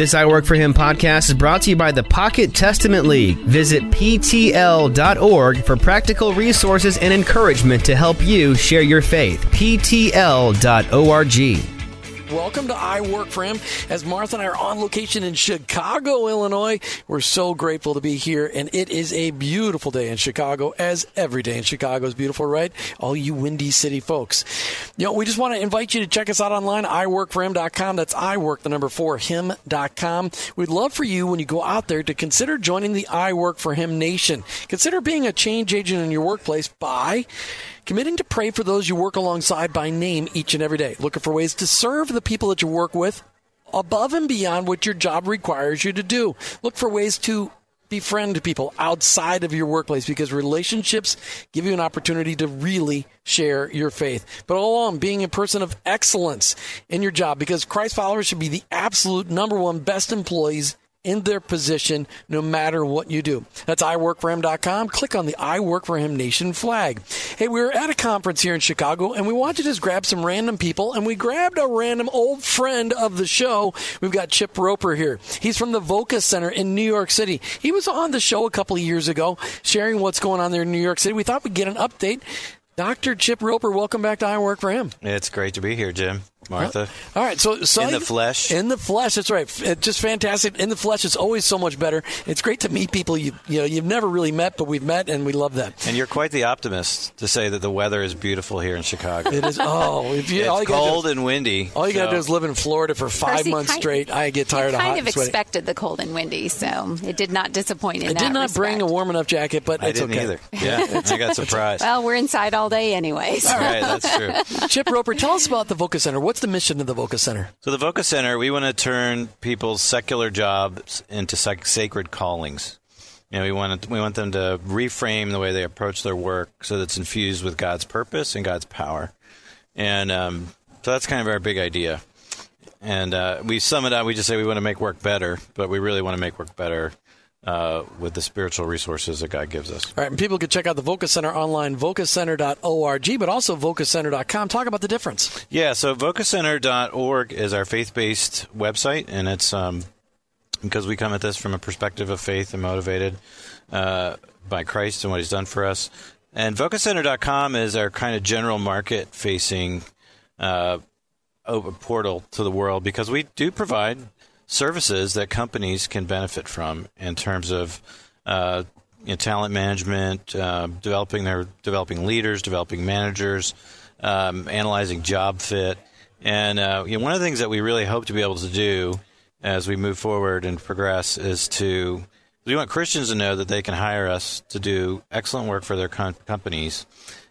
This I Work for Him podcast is brought to you by the Pocket Testament League. Visit PTL.org for practical resources and encouragement to help you share your faith. PTL.org. Welcome to I Work for Him. As Martha and I are on location in Chicago, Illinois, we're so grateful to be here, and it is a beautiful day in Chicago, as every day in Chicago is beautiful, right? All you Windy City folks. You know, we just want to invite you to check us out online, iworkforhim.com. That's I work, the number four, him.com. We'd love for you, when you go out there, to consider joining the I Work for Him Nation. Consider being a change agent in your workplace by committing to pray for those you work alongside by name each and every day, looking for ways to serve the people that you work with above and beyond what your job requires you to do. Look for ways to befriend people outside of your workplace because relationships give you an opportunity to really share your faith. But all along, being a person of excellence in your job because Christ followers should be the absolute number one best employees in their position no matter what you do. That's iworkforhim.com. Click on the I Work for Him Nation flag. Hey, we were at a conference here in Chicago and we wanted to just grab some random people and we grabbed a random old friend of the show. We've got Chip Roper here. He's from the Voca Center in New York City. He was on the show a couple of years ago sharing what's going on there in New York City. We thought we'd get an update. Dr. Chip Roper, welcome back to I Work for Him. It's great to be here, Jim. Martha. All right, so, so in the flesh. In the flesh, that's right. It's just fantastic. In the flesh, it's always so much better. It's great to meet people you you know you've never really met, but we've met, and we love that. And you're quite the optimist to say that the weather is beautiful here in Chicago. It is. Oh, if you, it's all you cold is, and windy. All you got to do is live in Florida for five Percy, months kind- straight. I get tired of kind hot of and expected the cold and windy, so it did not disappoint in I that did not bring a warm enough jacket, but I it's didn't okay. either. Yeah, I got surprised. Well, we're inside all day anyways. All right, that's true. Chip Roper, tell us about the Voca Center. What's the mission of the Voca Center? So the Voca Center, we want to turn people's secular jobs into sac- sacred callings. You know, we want to, we want them to reframe the way they approach their work so that it's infused with God's purpose and God's power. And um, so that's kind of our big idea. And uh, we sum it up. We just say we want to make work better, but we really want to make work better uh, with the spiritual resources that God gives us. All right, and people can check out the Voca Center online, vocacenter.org, but also vocacenter.com. Talk about the difference. Yeah, so vocacenter.org is our faith based website, and it's um, because we come at this from a perspective of faith and motivated uh, by Christ and what He's done for us. And vocacenter.com is our kind of general market facing uh, open portal to the world because we do provide services that companies can benefit from in terms of uh, you know, talent management, uh, developing their developing leaders, developing managers, um, analyzing job fit, and uh, you know, one of the things that we really hope to be able to do as we move forward and progress is to we want Christians to know that they can hire us to do excellent work for their com- companies,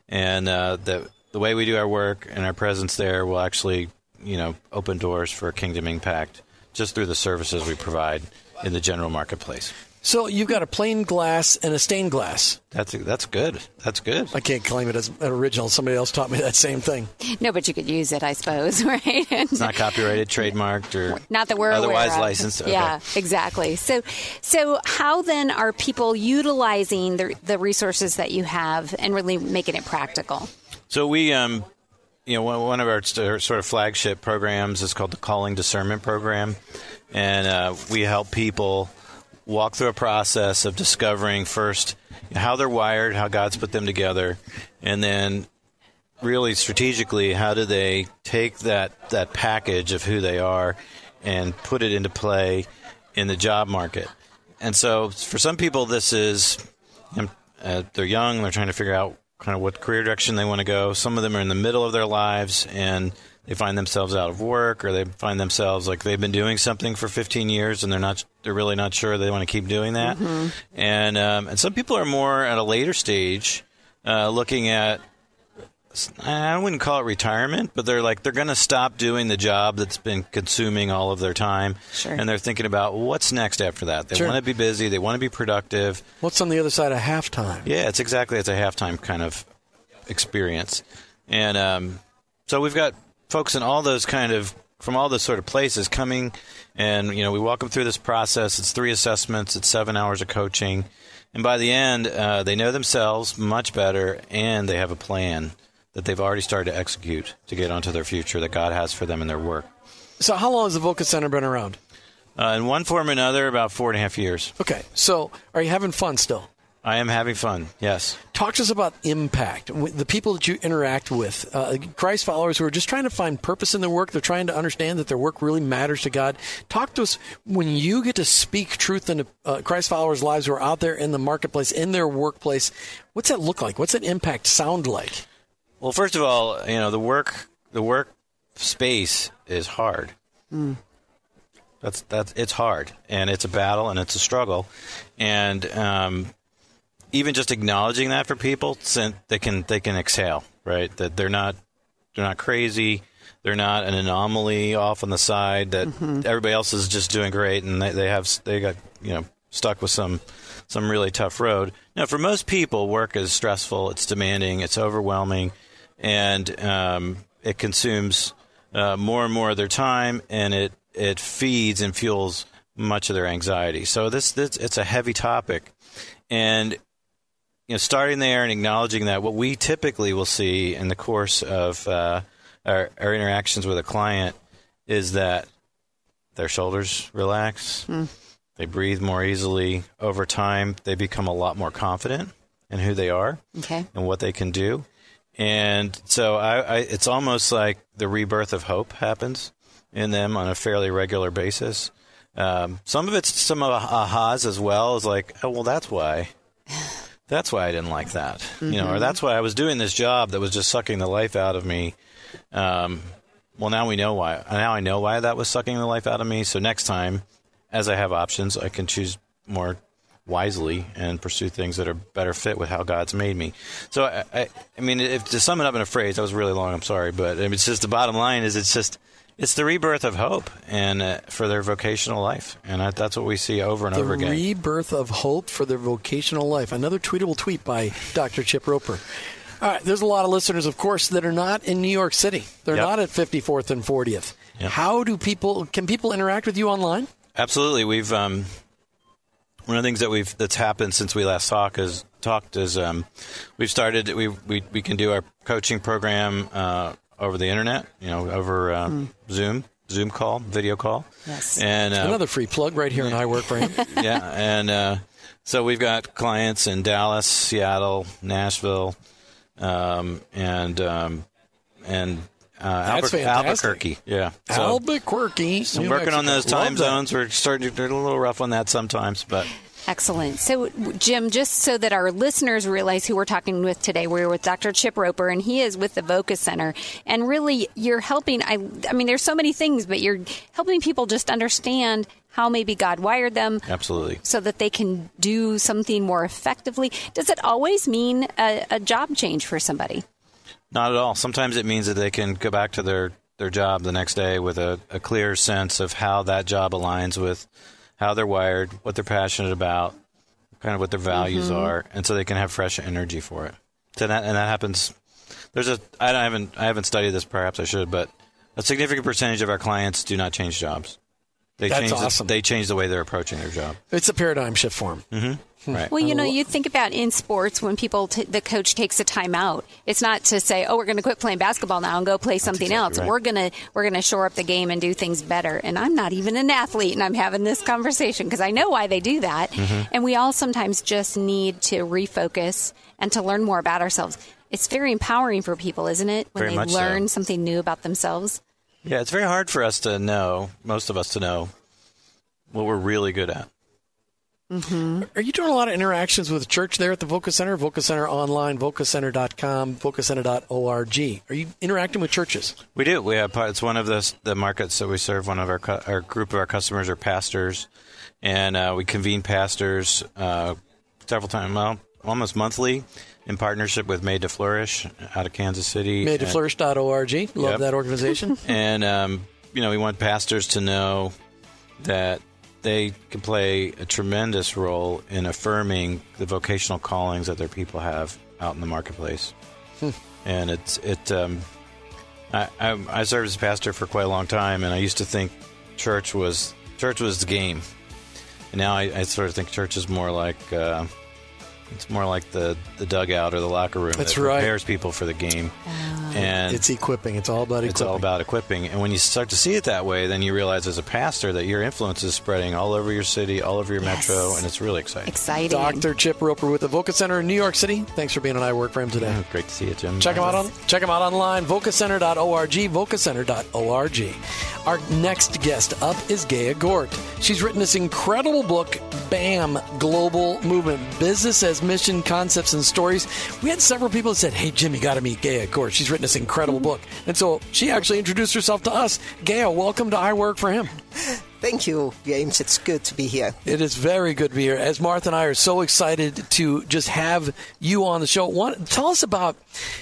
and uh, that the way we do our work and our presence there will actually, you know, open doors for kingdom impact just through the services we provide in the general marketplace. So you've got a plain glass and a stained glass. That's that's good. That's good. I can't claim it as an original. Somebody else taught me that same thing. No, but you could use it, I suppose, right? It's not copyrighted, trademarked, or Not that we're otherwise aware of. licensed. Okay. Yeah, exactly. So, so how then are people utilizing the, the resources that you have and really making it practical? So we, um, you know, one, of our sort of flagship programs is called the Calling Discernment Program, and uh, we help people walk through a process of discovering first how they're wired, how God's put them together, and then really strategically how do they take that that package of who they are and put it into play in the job market. And so for some people this is uh, they're young, they're trying to figure out kind of what career direction they want to go. Some of them are in the middle of their lives and they find themselves out of work or they find themselves like they've been doing something for 15 years and they're not they're really not sure they want to keep doing that. And um, and some people are more at a later stage uh, looking at I wouldn't call it retirement, but they're like they're going to stop doing the job that's been consuming all of their time, Sure. and they're thinking about what's next after that. They Sure. want to be busy, they want to be productive. What's on the other side of halftime? Yeah, it's exactly it's a halftime kind of experience, and um, so we've got folks in all those kind of from all those sort of places coming, and you know we walk them through this process. It's three assessments, it's seven hours of coaching, and by the end, uh, they know themselves much better, and they have a plan that they've already started to execute to get onto their future that God has for them in their work. So how long has the Voca Center been around? Uh, in one form or another, about four and a half years. Okay, so are you having fun still? I am having fun. Yes. Talk to us about impact. The people that you interact with, uh, Christ followers who are just trying to find purpose in their work. They're trying to understand that their work really matters to God. Talk to us when you get to speak truth into uh, Christ followers' lives who are out there in the marketplace, in their workplace. What's that look like? What's that impact sound like? Well, first of all, you know the work the work space is hard. Mm. That's that's it's hard and it's a battle and it's a struggle, and um, even just acknowledging that for people, they can they can exhale, right? That they're not they're not crazy, they're not an anomaly off on the side. That mm-hmm. everybody else is just doing great, and they, they have they got you know stuck with some some really tough road. Now, for most people, work is stressful, it's demanding, it's overwhelming, and um, it consumes uh, more and more of their time, and it it feeds and fuels much of their anxiety. So this, this it's a heavy topic, and you know, starting there and acknowledging that what we typically will see in the course of uh, our, our, interactions with a client is that their shoulders relax, mm. they breathe more easily. Over time, they become a lot more confident in who they are okay. and what they can do. And so I, I, it's almost like the rebirth of hope happens in them on a fairly regular basis. Um, some of it's some of ahas as well as like, oh well, that's why. That's why I didn't like that, mm-hmm. you know, or mm-hmm. that's why I was doing this job that was just sucking the life out of me. Um, well, now we know why. Now I know why that was sucking the life out of me. So next time, as I have options, I can choose more wisely and pursue things that are better fit with how God's made me. So, I, I, I mean, if to sum it up in a phrase, that was really long. I'm sorry, but it's just the bottom line is it's just it's the rebirth of hope and uh, for their vocational life, and I, that's what we see over and the over again. The rebirth of hope for their vocational life. Another tweetable tweet by Dr. Chip Roper. All right, there's a lot of listeners, of course, that are not in New York City. They're yep. not at 54th and 40th. Yep. How do people? Can people interact with you online? Absolutely. We've um, one of the things that we've that's happened since we last talked is talked is um, we've started we, we we can do our coaching program uh, over the internet, you know, over uh, mm. Zoom, Zoom call, video call. Yes. And uh, another free plug right here in I Work for Him. yeah, and uh, so we've got clients in Dallas, Seattle, Nashville, um, and um, and uh, Albuquer- Albuquerque. Yeah, so, Albuquerque. So working Mexico. on those time zones. We're starting to get a little rough on that sometimes, but Excellent. So, Jim, just so that our listeners realize who we're talking with today, we're with Dr. Chip Roper, and he is with the Voca Center. And really, you're helping. I, I mean, there's so many things, but you're helping people just understand how maybe God wired them. Absolutely. So that they can do something more effectively. Does it always mean a, a job change for somebody? Not at all. Sometimes it means that they can go back to their, their job the next day with a, a clear sense of how that job aligns with how they're wired, what they're passionate about, kind of what their values mm-hmm. are, and so they can have fresh energy for it. So that and that happens. There's a I haven't I haven't studied this. Perhaps I should, but a significant percentage of our clients do not change jobs. They That's change awesome. The, they change the way they're approaching their job. It's a paradigm shift for them. Mm-hmm. Hmm. Right. Well, you know, you think about in sports when people, t- the coach takes a timeout. It's not to say, "Oh, we're going to quit playing basketball now and go play something exactly else." Right. We're gonna we're gonna shore up the game and do things better. And I'm not even an athlete, and I'm having this conversation because I know why they do that. Mm-hmm. And we all sometimes just need to refocus and to learn more about ourselves. It's very empowering for people, isn't it, when very they learn so. something new about themselves? Yeah, it's very hard for us to know, most of us to know, what we're really good at. Mm-hmm. Are you doing a lot of interactions with church there at the Voca Center? Voca Center online, vocacenter.com, vocacenter.org. Are you interacting with churches? We do. We have it's one of the the markets that we serve. One of our our group of our customers are pastors, and uh, we convene pastors uh, several times, well, almost monthly, in partnership with Made to Flourish out of Kansas City. Made to Flourish.org. Love yep. that organization. and um, you know, we want pastors to know that they can play a tremendous role in affirming the vocational callings that their people have out in the marketplace. Hmm. And it's it. Um, I, I, I served as a pastor for quite a long time, and I used to think church was church was the game. And now I, I sort of think church is more like uh, it's more like the, the dugout or the locker room That's that right. prepares people for the game. Oh. And it's equipping. It's all about equipping. It's all about equipping. And when you start to see it that way, then you realize as a pastor that your influence is spreading all over your city, all over your Yes. metro, and it's really exciting. Exciting. Dr. Chip Roper with the Voca Center in New York City. Thanks for being on I Work for Him today. Yeah, great to see you, Jim. Check them out on check them out online. Vocacenter.org. Vocacenter.org. Our next guest up is Gea Gort. She's written this incredible book, BAM Global Movement: Business as Mission, Concepts and Stories. We had several people that said, "Hey Jim, you got to meet Gea Gort. She's written this incredible book." And so she actually introduced herself to us. Gea, welcome to I Work for Him. Thank you, James. It's good to be here. It is very good to be here. As Martha and I are so excited to just have you on the show. One, tell us about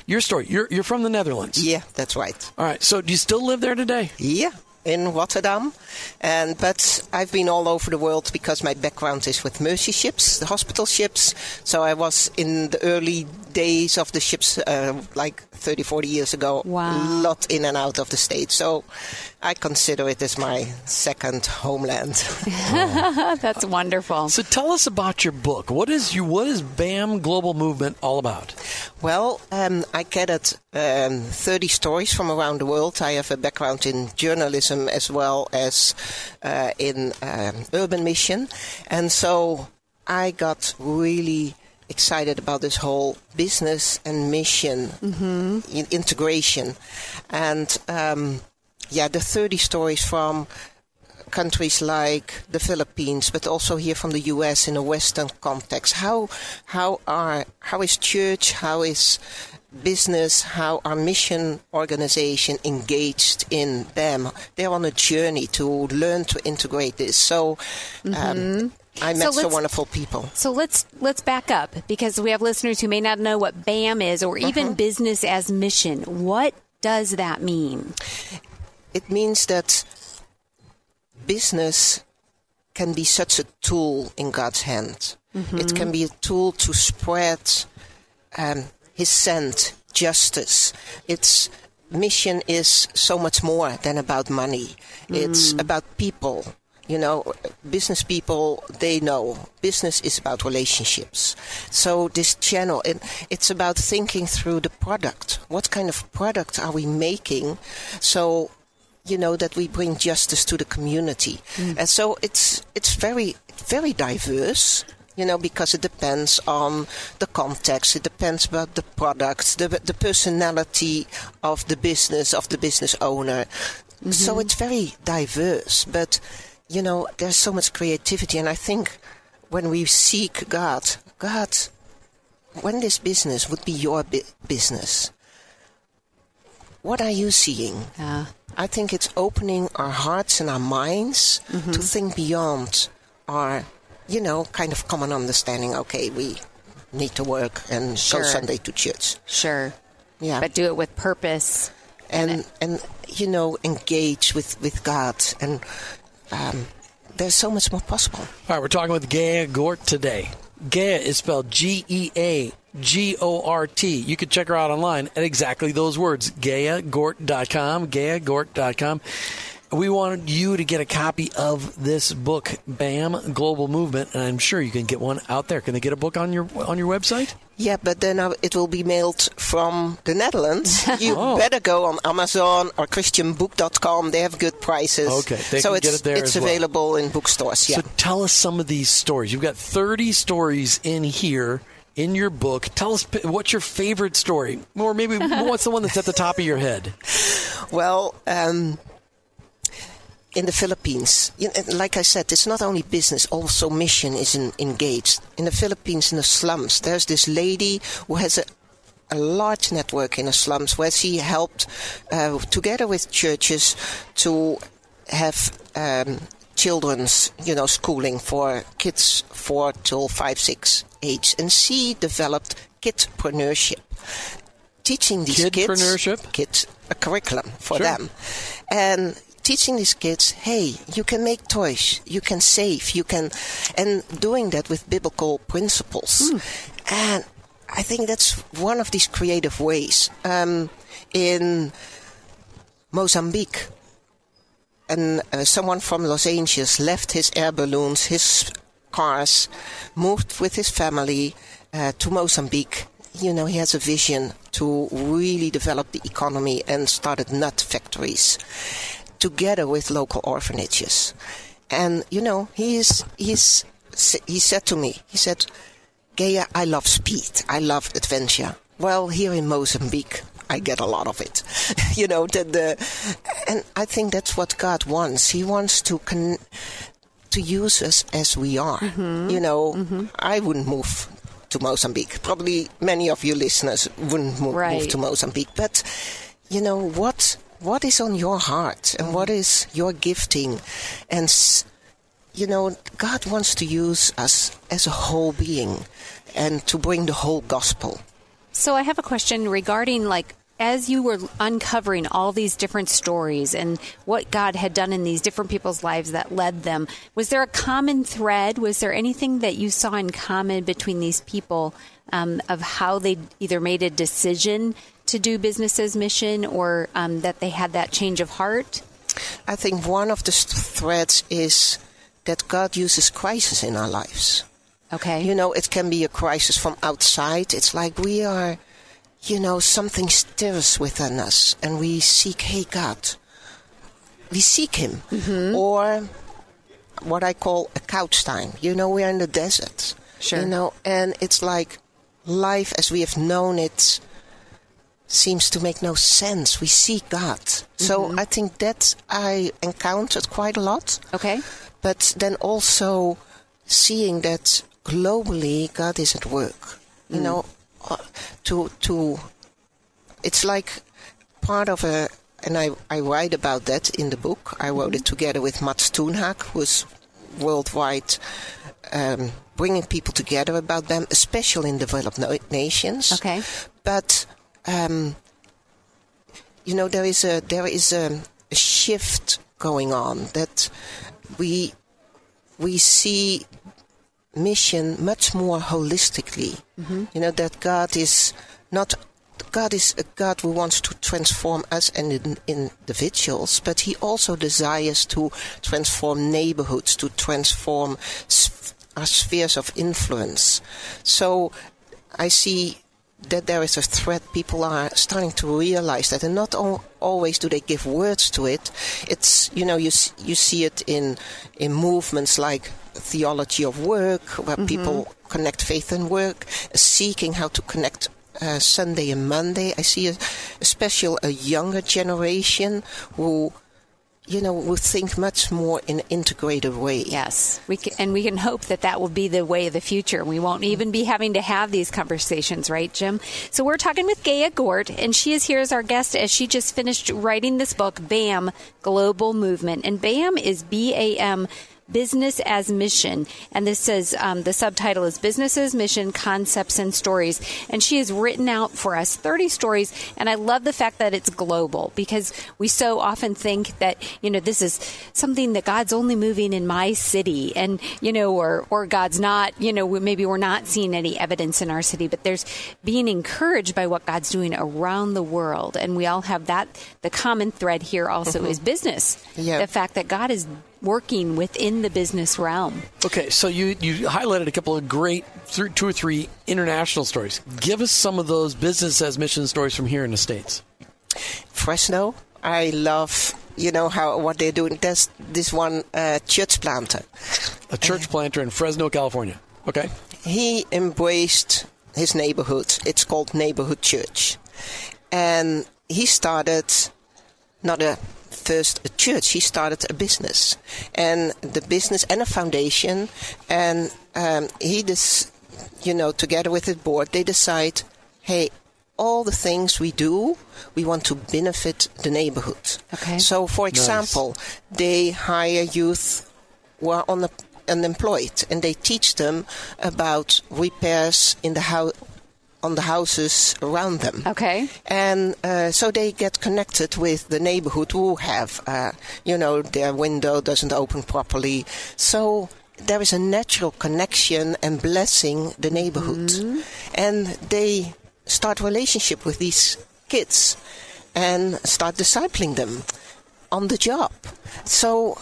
your story. You're, you're from the Netherlands. Yeah, that's right. All right. So do you still live there today? Yeah, in Rotterdam. And but I've been all over the world because my background is with mercy ships, the hospital ships. So I was in the early days of the ships, uh, like 30, 40 years ago, Wow. a lot in and out of the states. So I consider it as my second homeland. That's wonderful. So tell us about your book. What is you? What is BAM Global Movement all about? Well, um, I gathered um, 30 stories from around the world. I have a background in journalism as well as uh, in um, urban mission. And so I got really excited about this whole business and mission in- integration. And um, yeah, the 30 stories from countries like the Philippines, but also here from the U.S. in a Western context. How how are how is church? How is business? How are mission organization engaged in them? They're on a journey to learn to integrate this. So. Um, I met so, let's- wonderful people. So let's let's back up because we have listeners who may not know what BAM is or even mm-hmm. business as mission. What does that mean? It means that business can be such a tool in God's hand. Mm-hmm. It can be a tool to spread um, His scent, justice. Its mission is so much more than about money. It's mm. about people. You know, business people, they know business is about relationships. So this channel, it, it's about thinking through the product. What kind of product are we making? So you know that we bring justice to the community mm. and so it's it's very very diverse you know because it depends on the context it depends about the products the the personality of the business of the business owner mm-hmm. so it's very diverse but you know there's so much creativity and i think when we seek god god when this business would be your bu- business what are you seeing Uh, I think it's opening our hearts and our minds Mm-hmm. to think beyond our, you know, kind of common understanding. Okay, we need to work and Sure. go Sunday to church. sure. Yeah, But do it with purpose. and and you know, engage with with God, and um, there's so much more possible. All right, we're talking with Gea Gort today. Gea is spelled G E A G O R T. You can check her out online at exactly those words, GeaGort.com, GeaGort.com. We wanted you to get a copy of this book, BAM Global Movement, and I'm sure you can get one out there. Can they get a book on your on your website? Yeah, but then uh, it will be mailed from the Netherlands. You Oh. better go on Amazon or ChristianBook.com. They have good prices. Okay, so it's it it's as well. available in bookstores. Yeah. So tell us some of these stories. You've got 30 stories in here in your book. Tell us what's your favorite story, or maybe what's the one that's at the top of your head. Well, um, in the Philippines, you know, like I said, it's not only business, also mission is in, engaged. In the Philippines, in the slums, there's this lady who has a, a large network in the slums where she helped, uh, together with churches, to have um, children's, you know, schooling for kids four till five, six age, and she developed kidpreneurship, teaching these kids Kidpreneurship? kids a curriculum for Sure. them, and teaching these kids, hey, you can make toys, you can save, you can, and doing that with biblical principles, and I think that's one of these creative ways. Um, in Mozambique, and uh, someone from Los Angeles left his air balloons, his cars, moved with his family uh, to Mozambique. you know, he has a vision to really develop the economy and started nut factories together with local orphanages. And, you know, he's, he's, he said to me, he said, Gea, I love speed. I love adventure. Well, here in Mozambique, I get a lot of it. you know, the, the, and I think that's what God wants. He wants to con- to use us as we are. Mm-hmm. You know, mm-hmm. I wouldn't move to Mozambique. Probably many of you listeners wouldn't move, right. move to Mozambique. But you know what? What is on your heart, and what is your gifting, and you know, God wants to use us as a whole being, and to bring the whole gospel. So I have a question regarding like as you were uncovering all these different stories and what God had done in these different people's lives that led them, was there a common thread? Was there anything that you saw in common between these people um, of how they either made a decision to do business as mission or um, that they had that change of heart? I think one of the threads is that God uses crisis in our lives. Okay. You know, it can be a crisis from outside. It's like we are you know, something stirs within us and we seek, hey, God. We seek Him. Mm-hmm. Or what I call a couch time. You know, we're in the desert. Sure. You know, and it's like life as we have known it seems to make no sense. We see God. Mm-hmm. So I think that I encountered quite a lot. Okay. But then also seeing that globally God is at work. You mm. know, to to it's like part of a and I, I write about that in the book. I wrote it together with Mats Tunehag, who's worldwide um, bringing people together about them, especially in developed nations. Okay. But um, you know there is a there is a, a shift going on that we we see mission much more holistically. Mm-hmm. You know that God is not God is a God who wants to transform us and in, individuals, but He also desires to transform neighborhoods, to transform our spheres of influence. So I see that there is a threat. People are starting to realize that, and not al- always do they give words to it. It's you know you you see it in in movements like theology of work, where mm-hmm. people connect faith and work, seeking how to connect uh, Sunday and Monday. I see a, a special a younger generation who you know, will think much more in an integrated way. Yes, we can, and we can hope that that will be the way of the future. We won't even be having to have these conversations, right, Jim? So we're talking with Gea Gort, and she is here as our guest as she just finished writing this book, BAM Global Movement, and BAM is B A M Business as Mission. And this says um, the subtitle is Businesses, Mission Concepts and Stories. And she has written out for us 30 stories. And I love the fact that it's global because we so often think that, you know, this is something that God's only moving in my city and, you know, or, or God's not, you know, maybe we're not seeing any evidence in our city, but there's being encouraged by what God's doing around the world. And we all have that. The common thread here also mm-hmm. is business. Yep. The fact that God is working within the business realm. Okay, so you, you highlighted a couple of great th- two or three international stories. Give us some of those business as mission stories from here in the States. Fresno, I love you know how what they're doing. There's this one uh, church planter, a church planter in Fresno, California. Okay, he embraced his neighborhood. It's called neighborhood church, and he started not a first a church. He started a business, and the business and a foundation. And um, he just, you know, together with his board, they decide, hey, all the things we do, we want to benefit the neighborhood. Okay. So, for example, nice. they hire youth who are on the unemployed and they teach them about repairs in the house on the houses around them. Okay. And uh, so they get connected with the neighborhood who have, uh, you know, their window doesn't open properly. So there is a natural connection and blessing the neighborhood. Mm-hmm. And they start relationship with these kids and start discipling them on the job. So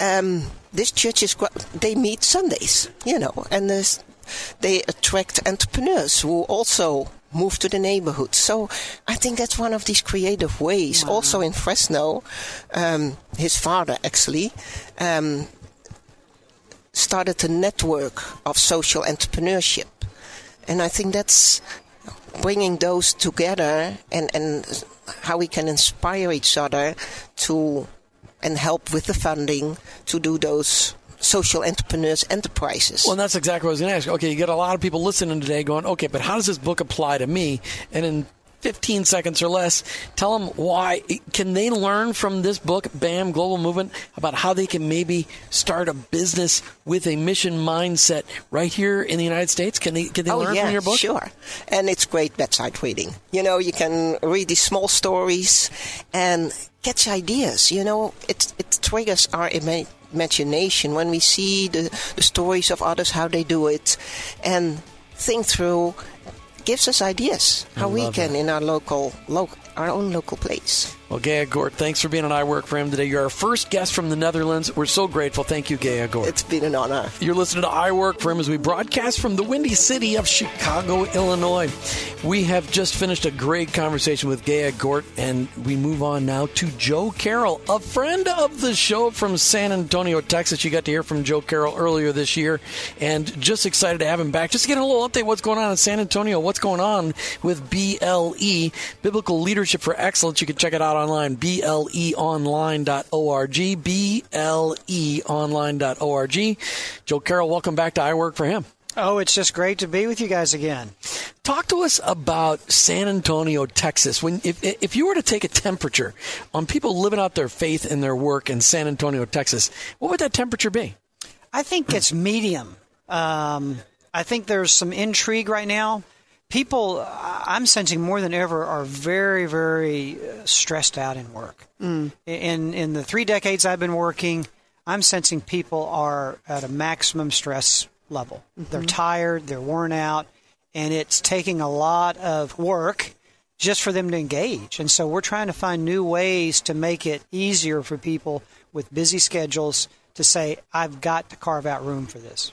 um, this church is they meet Sundays, you know, and there's they attract entrepreneurs who also move to the neighborhood. So I think that's one of these creative ways. Wow. Also in Fresno, um, his father actually um, started a network of social entrepreneurship. And I think that's bringing those together and, and how we can inspire each other to and help with the funding to do those social entrepreneurs enterprises. Well, that's exactly what I was going to ask. Okay, you get a lot of people listening today going, okay, but how does this book apply to me? And in 15 seconds or less, tell them why. Can they learn from this book, BAM Global Movement, about how they can maybe start a business with a mission mindset right here in the United States? Can they, can they oh, learn yeah, from your book? Sure. And it's great bedside reading. You know, you can read these small stories and catch ideas. You know, it, it triggers our imagination when we see the, the stories of others, how they do it, and think through gives us ideas how we can in our local, local our own local place. Well, Gea Gort, thanks for being on I Work for Him today. You're our first guest from the Netherlands. We're so grateful. Thank you, Gea Gort. It's been an honor. You're listening to I Work for Him as we broadcast from the windy city of Chicago, Illinois. We have just finished a great conversation with Gea Gort, and we move on now to Joe Carroll, a friend of the show from San Antonio, Texas. You got to hear from Joe Carroll earlier this year, and just excited to have him back. Just to get a little update what's going on in San Antonio, what's going on with BLE, Biblical Leadership for Excellence. You can check it out online, BLE bleonline.org, bleonline.org. Joe Carroll, welcome back to I Work for Him. Oh, it's just great to be with you guys again. Talk to us about San Antonio, Texas. When if if you were to take a temperature on people living out their faith in their work in San Antonio, Texas, what would that temperature be? I think it's medium. Um, I think there's some intrigue right now people I'm sensing more than ever are very, very uh, stressed out in work. Mm. In in the three decades I've been working, I'm sensing people are at a maximum stress level. Mm-hmm. They're tired, they're worn out, and it's taking a lot of work just for them to engage. And so we're trying to find new ways to make it easier for people with busy schedules to say, I've got to carve out room for this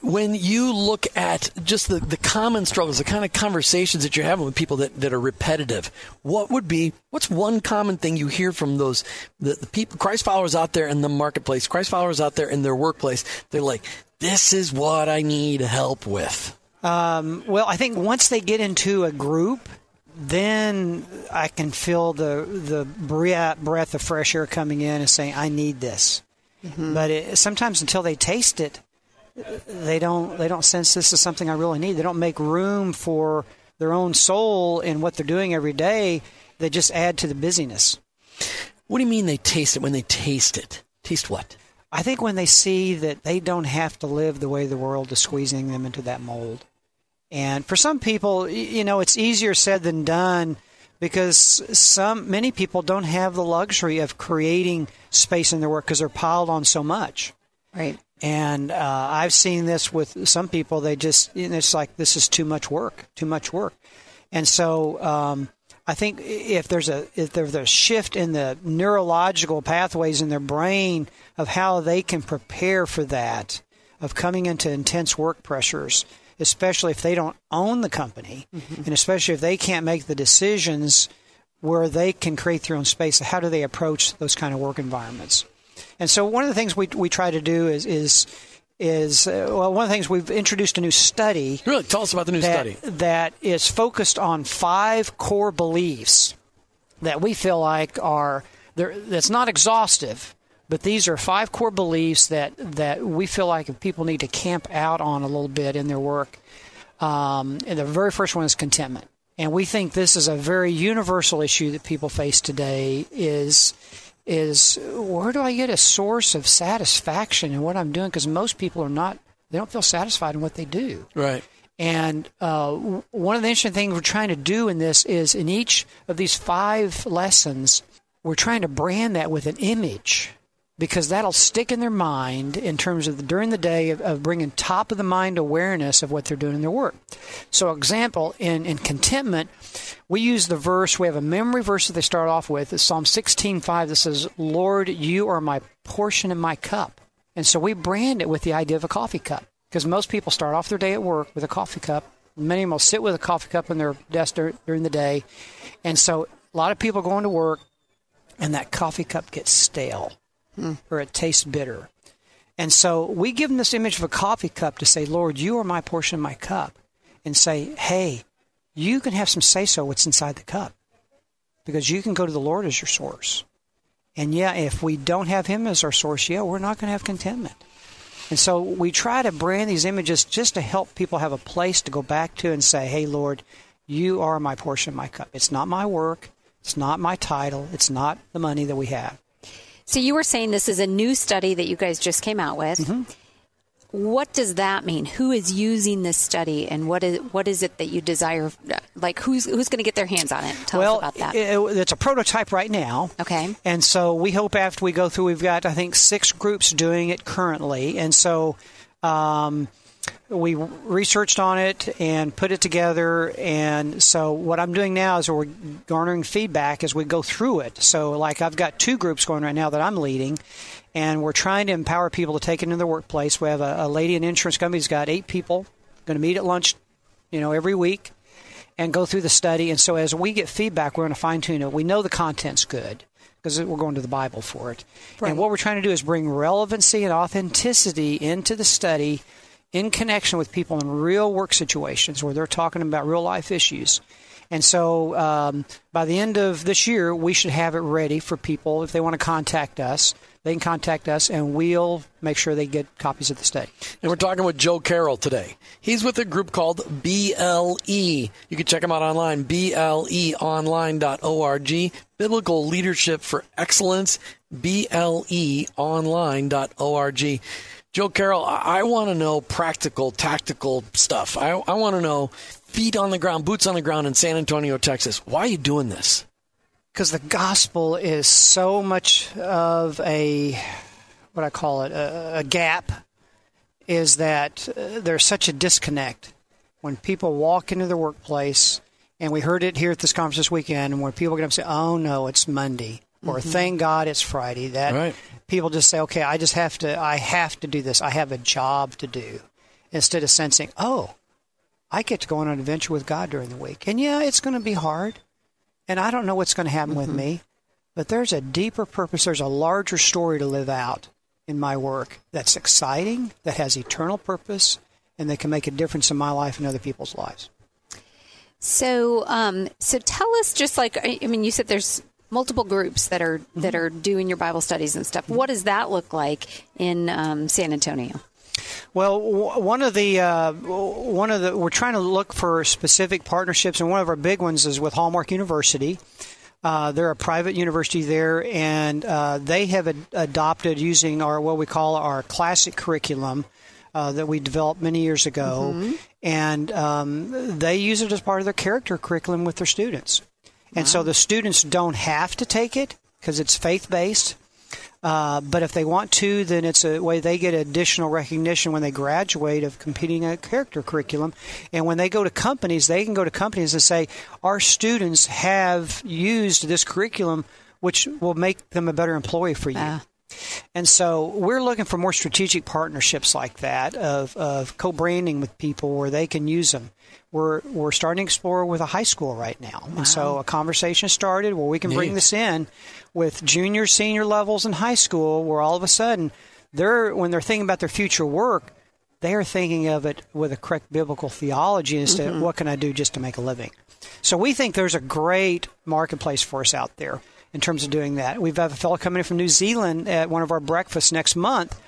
when you look at just the, the common struggles, the kind of conversations that you're having with people that, that are repetitive, what would be, what's one common thing you hear from those, the, the people, Christ followers out there in the marketplace, Christ followers out there in their workplace? They're like, this is what I need help with. Um, well, I think once they get into a group, then I can feel the the breath of fresh air coming in and saying, "I need this." Mm-hmm. But it, sometimes until they taste it, they don't they don't sense this is something I really need. They don't make room for their own soul in what they're doing every day. They just add to the busyness. What do you mean they taste it when they taste it? Taste what? I think when they see that they don't have to live the way the world is squeezing them into that mold. And for some people, you know, it's easier said than done because some many people don't have the luxury of creating space in their work because they're piled on so much. Right. And uh, I've seen this with some people. They just, it's like, this is too much work, too much work. And so um, I think if there's a if there's a shift in the neurological pathways in their brain of how they can prepare for that, of coming into intense work pressures, especially if they don't own the company, mm-hmm. and especially if they can't make the decisions where they can create their own space, how do they approach those kind of work environments? And so one of the things we we try to do is is is uh, well one of the things we've introduced a new study. Really, tell us about the new that, study that is focused on five core beliefs that we feel like are that's not exhaustive, but these are five core beliefs that that we feel like people need to camp out on a little bit in their work. Um, and the very first one is contentment, and we think this is a very universal issue that people face today. Is is where do I get a source of satisfaction in what I'm doing? Because most people are not, they don't feel satisfied in what they do. Right. And uh, one of the interesting things we're trying to do in this is in each of these five lessons, we're trying to brand that with an image because that'll stick in their mind in terms of during the day of, of, bringing top of the mind awareness of what they're doing in their work. So, example in in contentment, we use the verse. We have a memory verse that they start off with. It's Psalm sixteen five that says, "Lord, you are my portion and my cup." And so we brand it with the idea of a coffee cup because most people start off their day at work with a coffee cup Many of them will sit with a coffee cup on their desk dur- during the day, and so a lot of people going to work, and that coffee cup gets stale, Hmm. or it tastes bitter. And so we give them this image of a coffee cup to say, Lord, you are my portion of my cup. And say, hey, you can have some say so what's inside the cup because you can go to the Lord as your source. And yeah, if we don't have Him as our source, yeah, we're not going to have contentment. And so we try to brand these images just to help people have a place to go back to and say, hey, Lord, you are my portion of my cup. It's not my work, it's not my title, it's not the money that we have. So you were saying this is a new study that you guys just came out with. Mm-hmm. What does that mean? Who is using this study, and what is what is it that you desire? Like who's who's going to get their hands on it? Tell well, us about that. it- it's a prototype right now. Okay. And so we hope after we go through, we've got I think six groups doing it currently, and so um, we researched on it and put it together. And so what I'm doing now is we're garnering feedback as we go through it. So like I've got two groups going right now that I'm leading. And we're trying to empower people to take it into their workplace. We have a, a lady in insurance company who's got eight people going to meet at lunch, you know, every week and go through the study. And so as we get feedback, we're going to fine tune it. We know the content's good because we're going to the Bible for it. Right. And what we're trying to do is bring relevancy and authenticity into the study in connection with people in real work situations where they're talking about real life issues. And so um, by the end of this year, we should have it ready for people. If they want to contact us, they can contact us and we'll make sure they get copies of the study. And we're talking with Joe Carroll today. He's with a group called BLE. You can check him out online, bleonline.org. Biblical Leadership for Excellence, bleonline.org. Joe Carroll, I, I want to know practical, tactical stuff. I, I want to know feet on the ground, boots on the ground in San Antonio, Texas. Why are you doing this? because the gospel is so much of a what I call it a, a gap is that uh, there's such a disconnect when people walk into the workplace and we heard it here at this conference this weekend and where people get up and say oh no it's Monday or thank God it's Friday that Right. people just say okay I just have to I have to do this I have a job to do instead of sensing oh I get to go on an adventure with God during the week and yeah it's going to be hard and I don't know what's going to happen with me, but there's a deeper purpose. There's a larger story to live out in my work that's exciting, that has eternal purpose, and that can make a difference in my life and other people's lives. So, um, so tell us, just like I I mean, you said there's multiple groups that are that are doing your Bible studies and stuff. What does that look like in um, San Antonio? Well, one of the uh, one of the we're trying to look for specific partnerships, and one of our big ones is with Hallmark University. Uh, they're a private university there, and uh, they have ad- adopted using our what we call our classic curriculum uh, that we developed many years ago, and um, they use it as part of their character curriculum with their students. And so the students don't have to take it because it's faith based. Uh, but if they want to, then it's a way they get additional recognition when they graduate of completing a character curriculum. And when they go to companies, they can go to companies and say, Our students have used this curriculum, which will make them a better employee for you. Ah. And so we're looking for more strategic partnerships like that of, of co-branding with people where they can use them. We're, we're starting to explore with a high school right now. And so a conversation started where we can bring this in with junior, senior levels in high school where all of a sudden they're, when they're thinking about their future work, they are thinking of it with a correct biblical theology instead of mm-hmm. what can I do just to make a living. So we think there's a great marketplace for us out there in terms of doing that. We've have a fellow coming in from New Zealand at one of our breakfasts next month,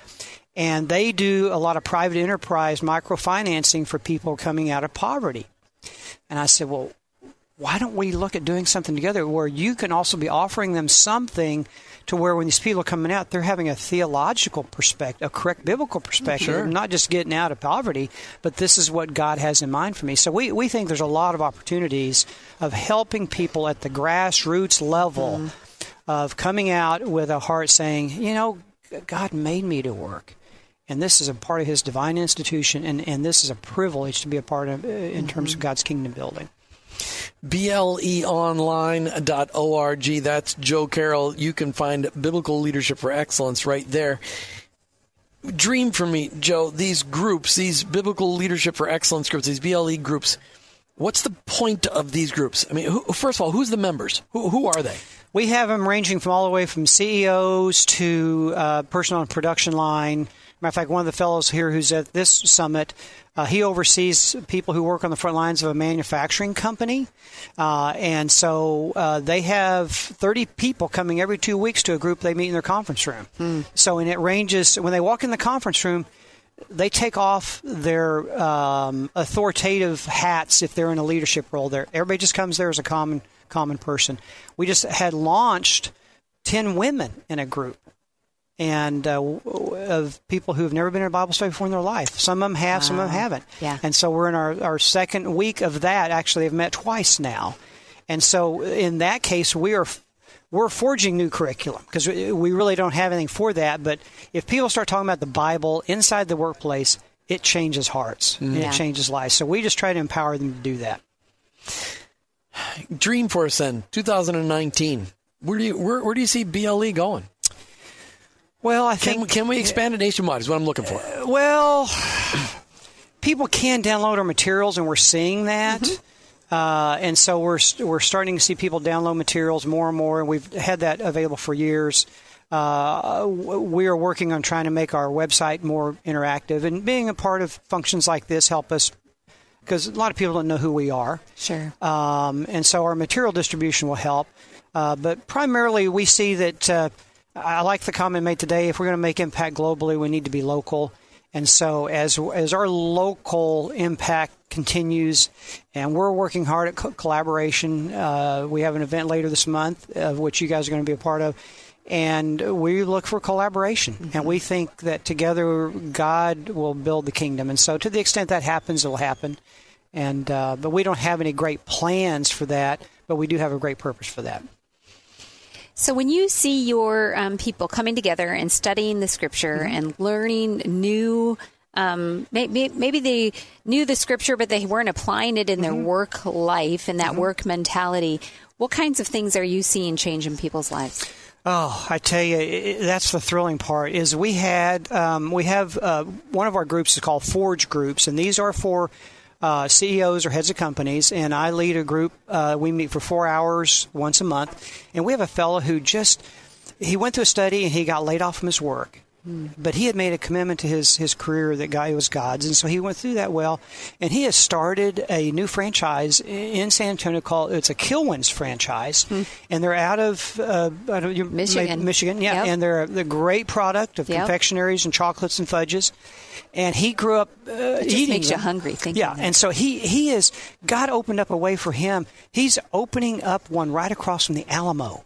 and they do a lot of private enterprise microfinancing for people coming out of poverty. And I said, well, why don't we look at doing something together where you can also be offering them something to where when these people are coming out, they're having a theological perspective, a correct biblical mm-hmm. perspective, Sure. not just getting out of poverty, but this is what God has in mind for me. So we, we think there's a lot of opportunities of helping people at the grassroots level mm-hmm. of coming out with a heart saying, you know, God made me to work. And this is a part of his divine institution, and, and this is a privilege to be a part of uh, in terms of God's kingdom building. Bleonline.org. That's Joe Carroll. You can find Biblical Leadership for Excellence right there. dream for me, Joe. These groups, these biblical leadership for excellence groups, these BLE groups. What's the point of these groups? I mean, who, first of all, who's the members? Who, who are they? We have them ranging from all the way from CEOs to uh, person on production line. Matter of fact, one of the fellows here who's at this summit, uh, he oversees people who work on the front lines of a manufacturing company. Uh, and so uh, they have 30 people coming every two weeks to a group they meet in their conference room. Hmm. So, and it ranges, when they walk in the conference room, they take off their um, authoritative hats if they're in a leadership role there. Everybody just comes there as a common common person. We just had launched 10 women in a group and uh, of people who have never been in a Bible study before in their life. Some of them have, wow. some of them haven't. Yeah. And so we're in our, our second week of that. Actually, they've met twice now. And so in that case, we are we're forging new curriculum because we really don't have anything for that. But if people start talking about the Bible inside the workplace, it changes hearts mm-hmm. and it changes lives. So we just try to empower them to do that. Dream for us then, 2019. Where do you where, where do you see BLE going? Well, I think can, can we expand it nationwide? Is what I'm looking for. Uh, well, people can download our materials, and we're seeing that. Mm-hmm. Uh, and so we're we're starting to see people download materials more and more, and we've had that available for years. Uh, we are working on trying to make our website more interactive, and being a part of functions like this help us because a lot of people don't know who we are. Sure. Um, and so our material distribution will help. Uh, but primarily, we see that uh, I like the comment made today. If we're going to make impact globally, we need to be local. And so, as as our local impact continues, and we're working hard at co- collaboration. Uh, we have an event later this month, of which you guys are going to be a part of and we look for collaboration. Mm-hmm. And we think that together God will build the kingdom. And so, to the extent that happens, it'll happen. And uh, but we don't have any great plans for that, but we do have a great purpose for that. So, when you see your um, people coming together and studying the Scripture mm-hmm. and learning new um, maybe, maybe they knew the scripture, but they weren't applying it in their mm-hmm. work life and that mm-hmm. work mentality. What kinds of things are you seeing change in people's lives? Oh, I tell you, that's the thrilling part. Is we had um, we have uh, one of our groups is called Forge Groups, and these are for uh, CEOs or heads of companies. And I lead a group. Uh, we meet for four hours once a month, and we have a fellow who just he went to a study and he got laid off from his work, but he had made a commitment to his, his career that guy was God's, and so he went through that well. And he has started a new franchise in San Antonio called it's a Kilwins franchise, hmm. and they're out of uh, Michigan. Michigan, yeah, yep. and they're a great product of yep. confectionaries and chocolates and fudges. And he grew up uh, it just makes them. you hungry. Thinking yeah, that. and so he he is God opened up a way for him. He's opening up one right across from the Alamo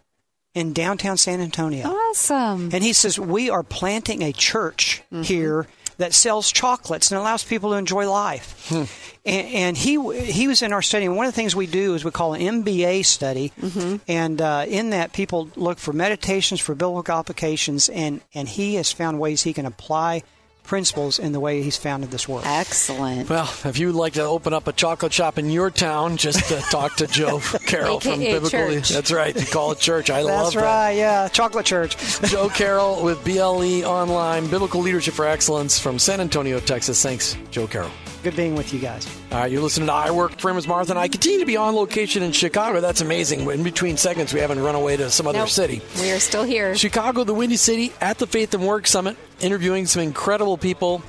in downtown San Antonio. Awesome. And he says, We are planting a church mm-hmm. here that sells chocolates and allows people to enjoy life. Hmm. And, and, he he was in our study. And one of the things we do is we call an MBA study. Mm-hmm. And uh, in that, people look for meditations, for biblical applications, and, and he has found ways he can apply principles in the way he's founded this work. Excellent. Well, if you'd like to open up a chocolate shop in your town, just uh, talk to Joe Carroll from Biblical. Church. That's right. You call it church. I love that. That's right. Yeah, chocolate church. Joe Carroll with BLE Online, Biblical Leadership for Excellence from San Antonio, Texas. Thanks, Joe Carroll. Good being with you guys. All right, you're listening to I Work for Ms. Martha, and I continue to be on location in Chicago. That's amazing. In between segments, we haven't run away to some other nope. city. We are still here. Chicago, the Windy City, at the Faith and Work Summit, interviewing some incredible people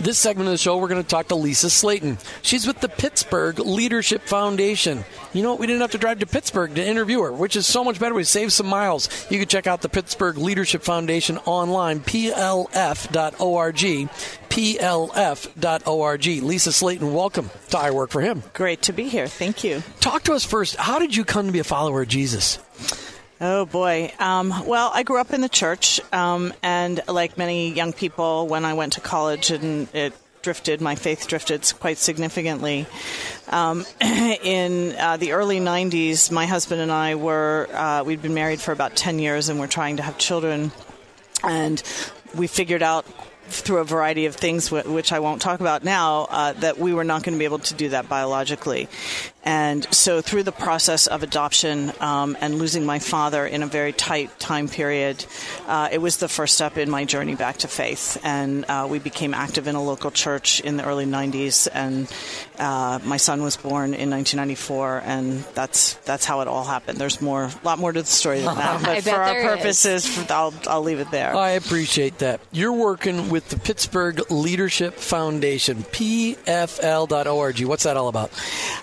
this segment of the show, we're going to talk to Lisa Slayton. She's with the Pittsburgh Leadership Foundation. You know what? We didn't have to drive to Pittsburgh to interview her, which is so much better. We saved some miles. You can check out the Pittsburgh Leadership Foundation online, plf.org. plf.org. Lisa Slayton, welcome to I Work for Him. Great to be here. Thank you. Talk to us first. How did you come to be a follower of Jesus? Oh boy. Um, well, I grew up in the church, um, and like many young people, when I went to college, and it drifted, my faith drifted quite significantly. Um, in uh, the early 90s, my husband and I were, uh, we'd been married for about 10 years and we're trying to have children. And we figured out through a variety of things, which I won't talk about now, uh, that we were not going to be able to do that biologically. And so, through the process of adoption um, and losing my father in a very tight time period, uh, it was the first step in my journey back to faith. And uh, we became active in a local church in the early 90s. And uh, my son was born in 1994, and that's that's how it all happened. There's more, a lot more to the story than that. But for our purposes, for, I'll, I'll leave it there. I appreciate that. You're working with the Pittsburgh Leadership Foundation, PFL.org. What's that all about?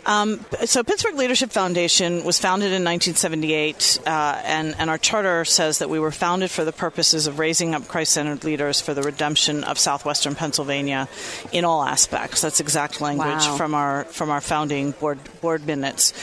Um, so, Pittsburgh Leadership Foundation was founded in 1978, uh, and, and our charter says that we were founded for the purposes of raising up Christ centered leaders for the redemption of southwestern Pennsylvania in all aspects. That's exact language Wow. from our from our founding board board minutes.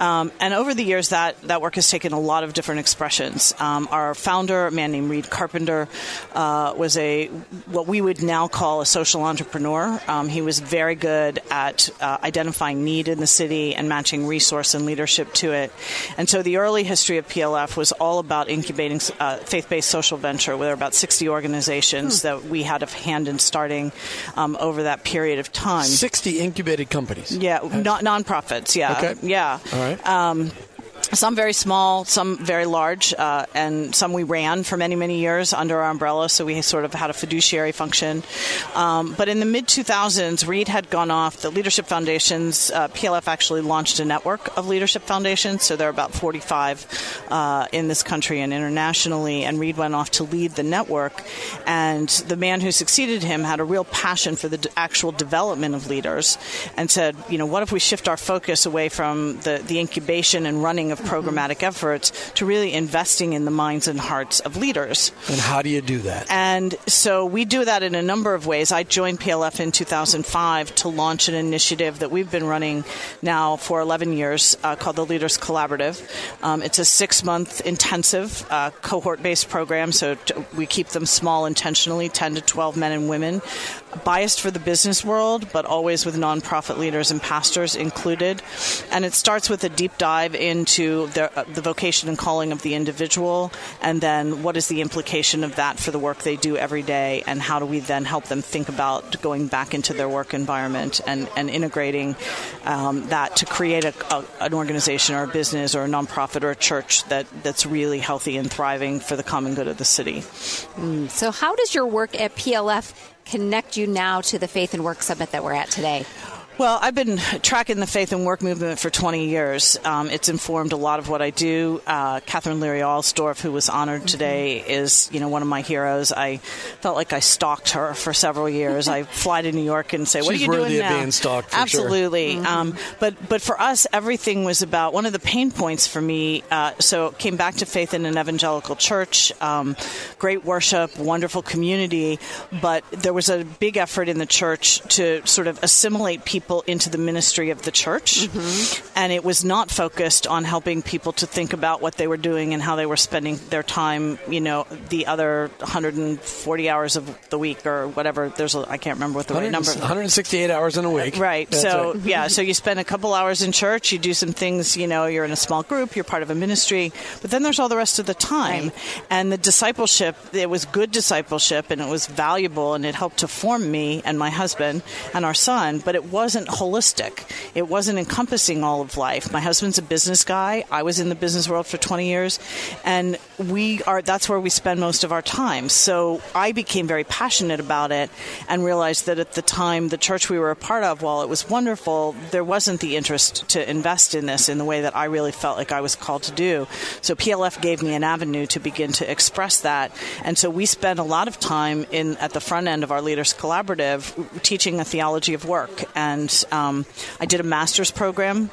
Um, and over the years, that that work has taken a lot of different expressions. Um, our founder, a man named Reid Carpenter, uh, was a what we would now call a social entrepreneur. Um, he was very good at uh, identifying need in the city and matching resource and leadership to it. And so the early history of PLF was all about incubating uh, faith-based social venture. There were about 60 organizations that we had a hand in starting um, over that period of time. 60 incubated companies. Yeah, not nonprofits. Yeah, Okay. yeah. All right. Um, some very small, some very large, uh, and some we ran for many, many years under our umbrella. So we sort of had a fiduciary function. Um, but in the mid 2000s, Reid had gone off. The leadership foundations, uh, PLF actually launched a network of leadership foundations. So there are about 45 uh, in this country and internationally. And Reid went off to lead the network. And the man who succeeded him had a real passion for the d- actual development of leaders, and said, you know, what if we shift our focus away from the, the incubation and running of programmatic efforts to really investing in the minds and hearts of leaders. And how do you do that? And so we do that in a number of ways. I joined PLF in 2005 to launch an initiative that we've been running now for 11 years uh, called the Leaders Collaborative. Um, it's a six month intensive uh, cohort based program, so t- we keep them small intentionally 10 to 12 men and women. Biased for the business world, but always with nonprofit leaders and pastors included. And it starts with a deep dive into the, uh, the vocation and calling of the individual, and then what is the implication of that for the work they do every day, and how do we then help them think about going back into their work environment and, and integrating um, that to create a, a, an organization or a business or a nonprofit or a church that, that's really healthy and thriving for the common good of the city. So, how does your work at PLF connect you now to the Faith and Work Summit that we're at today? Well, I've been tracking the faith and work movement for 20 years. Um, it's informed a lot of what I do. Uh, Katherine Leary Alsdorf, who was honored today, is you know one of my heroes. I felt like I stalked her for several years. I fly to New York and say, "What She's are you worthy doing of now?" being stalked, for sure. Absolutely. Um, but but for us, everything was about one of the pain points for me. Uh, so came back to faith in an evangelical church, um, great worship, wonderful community, but there was a big effort in the church to sort of assimilate people into the ministry of the church, mm-hmm. and it was not focused on helping people to think about what they were doing and how they were spending their time. You know, the other 140 hours of the week or whatever. There's a, I can't remember what the right 100 number. 168 hours in a week. Right. That's so right. yeah, so you spend a couple hours in church, you do some things, you know, you're in a small group, you're part of a ministry, but then there's all the rest of the time. And the discipleship, it was good discipleship and it was valuable and it helped to form me and my husband and our son, but it wasn't holistic. It wasn't encompassing all of life. My husband's a business guy. I was in the business world for 20 years and we are that's where we spend most of our time. So I became very passionate about it and realized that at the time the church we were a part of, while it was wonderful, there wasn't the interest to invest in this in the way that I really felt like I was called to do. So PLF gave me an avenue to begin to express that. And so we spent a lot of time in at the front end of our Leaders Collaborative teaching a theology of work. And um, I did a master's program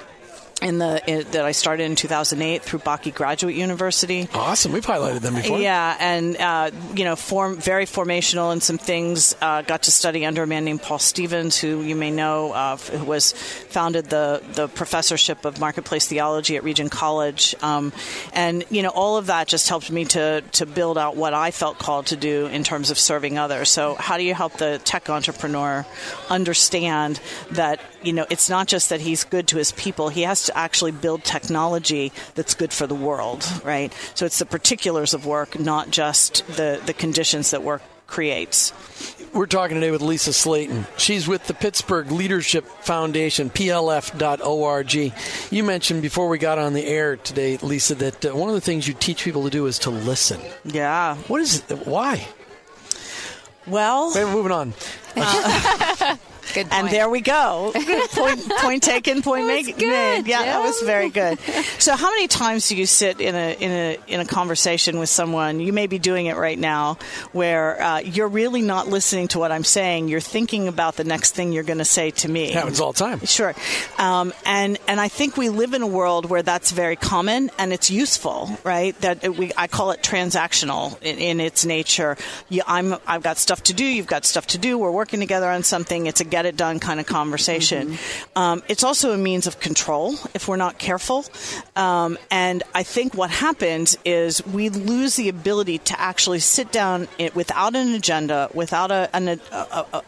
in the in, that I started in 2008 through Bakke Graduate University. Awesome. We've highlighted them before. Yeah, and uh, you know, form very formational in some things. Uh, got to study under a man named Paul Stevens, who you may know, uh, who was founded the the professorship of marketplace theology at Regent College, um, and you know, all of that just helped me to to build out what I felt called to do in terms of serving others. So, how do you help the tech entrepreneur understand that you know it's not just that he's good to his people; he has to actually build technology that's good for the world, right? So it's the particulars of work, not just the, the conditions that work creates. We're talking today with Lisa Slayton. She's with the Pittsburgh Leadership Foundation, plf.org. You mentioned before we got on the air today, Lisa, that uh, one of the things you teach people to do is to listen. Yeah. What is why? Well, Wait, moving on. Good And there we go. point, point taken, point That was make- good, made. Yeah, that was very good. So, how many times do you sit in a in a in a conversation with someone? You may be doing it right now, where uh, you're really not listening to what I'm saying. You're thinking about the next thing you're going to say to me. It happens all the time. Sure, um, and and I think we live in a world where that's very common and it's useful, right? That it- we I call it transactional in, in its nature. You, I'm I've got stuff to do. You've got stuff to do. We're working together on something. It's a get it done kind of conversation. Um, it's also a means of control if we're not careful. Um, and I think what happens is we lose the ability to actually sit down it, without an agenda, without a, an, a a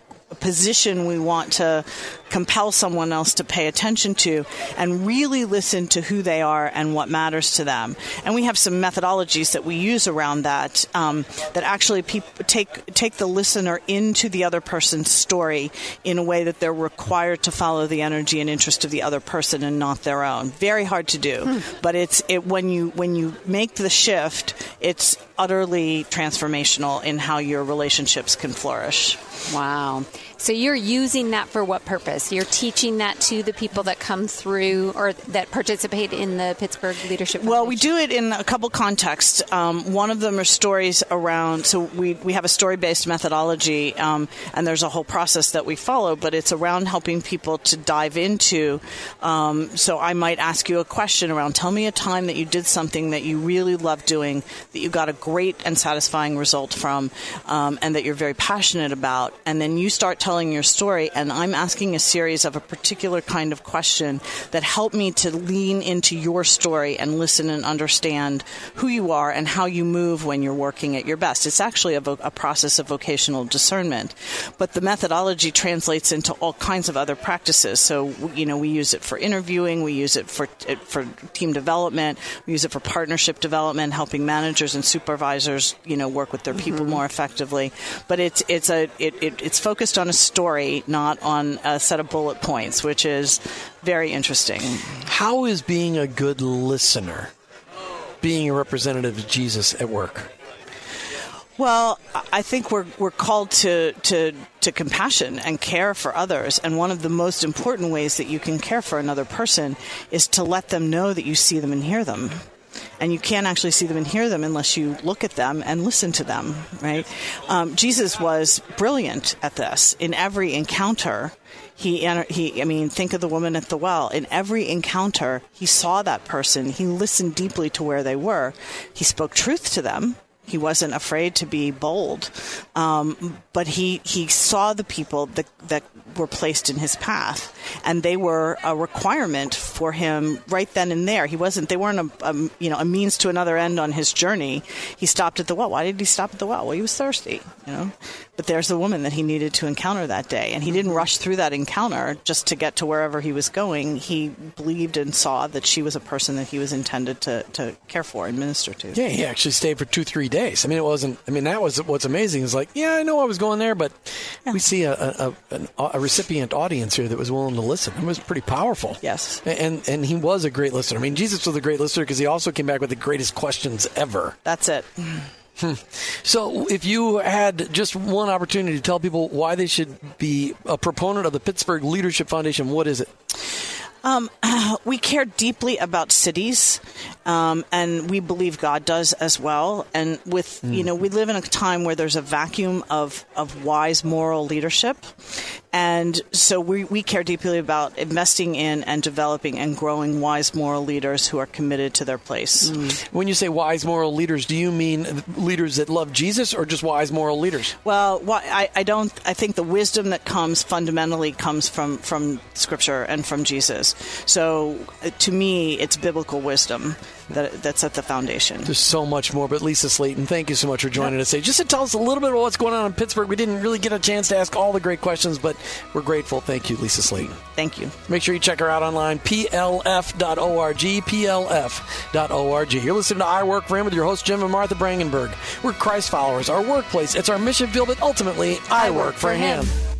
position we want to compel someone else to pay attention to and really listen to who they are and what matters to them. And we have some methodologies that we use around that um, that actually peop take take the listener into the other person's story in a way that they're required to follow the energy and interest of the other person and not their own. Very hard to do, but it's it when you when you make the shift, it's utterly transformational in how your relationships can flourish. Wow. So you're using that for what purpose? You're teaching that to the people that come through or that participate in the Pittsburgh Leadership Well, we do it in a couple contexts. Um, one of them are stories around, so we, we have a story based methodology, um, and there's a whole process that we follow, but it's around helping people to dive into. Um, so I might ask you a question around tell me a time that you did something that you really loved doing, that you got a great and satisfying result from, um, and that you're very passionate about. And then you start telling your story, and I'm asking a series of a particular kind of question that help me to lean into your story and listen and understand who you are and how you move when you're working at your best. It's actually a, vo- a process of vocational discernment, but the methodology translates into all kinds of other practices. So, you know, we use it for interviewing, we use it for for team development, we use it for partnership development, helping managers and supervisors, you know, work with their people mm-hmm. more effectively. But it's it's a it, it, it's focused on a story, not on a set of bullet points, which is very interesting. How is being a good listener, being a representative of Jesus at work? Well, I think we're we're called to to to compassion and care for others, and one of the most important ways that you can care for another person is to let them know that you see them and hear them. And you can't actually see them and hear them unless you look at them and listen to them, right? Um, Jesus was brilliant at this. In every encounter, he, he, I mean, think of the woman at the well. In every encounter, he saw that person. He listened deeply to where they were. He spoke truth to them. He wasn't afraid to be bold, um, but he he saw the people that that were placed in his path, and they were a requirement for him right then and there. He wasn't; they weren't a, a you know a means to another end on his journey. He stopped at the well. Why did he stop at the well? Well, he was thirsty, you know. But there's the woman that he needed to encounter that day, and he didn't mm-hmm. rush through that encounter just to get to wherever he was going. He believed and saw that she was a person that he was intended to to care for and minister to. Yeah, he actually stayed for two, three days. I mean, it wasn't. I mean, that was what's amazing. Is like, yeah, I know I was going there, but we see a a, a a recipient audience here that was willing to listen. It was pretty powerful. Yes. and and he was a great listener. I mean, Jesus was a great listener because he also came back with the greatest questions ever. That's it. Hmm. So, if you had just one opportunity to tell people why they should be a proponent of the Pittsburgh Leadership Foundation, what is it? Um, we care deeply about cities, um, and we believe God does as well. And with you know, we live in a time where there's a vacuum of of wise moral leadership, and so we we care deeply about investing in and developing and growing wise moral leaders who are committed to their place. When you say wise moral leaders, do you mean leaders that love Jesus or just wise moral leaders? Well, I, I don't. I think the wisdom that comes fundamentally comes from from Scripture and from Jesus. So uh, to me, it's biblical wisdom that, that's at the foundation. There's so much more, but Lisa Slayton, thank you so much for joining us today. Just to tell us a little bit about what's going on in Pittsburgh. We didn't really get a chance to ask all the great questions, but we're grateful. Thank you, Lisa Slayton. Thank you. Make sure you check her out online, plf.org, plf.org. You're listening to I Work for Him with your host, Jim and Martha Brangenberg. We're Christ followers. Our workplace, it's our mission field, but ultimately, I, I work, work, for him. him.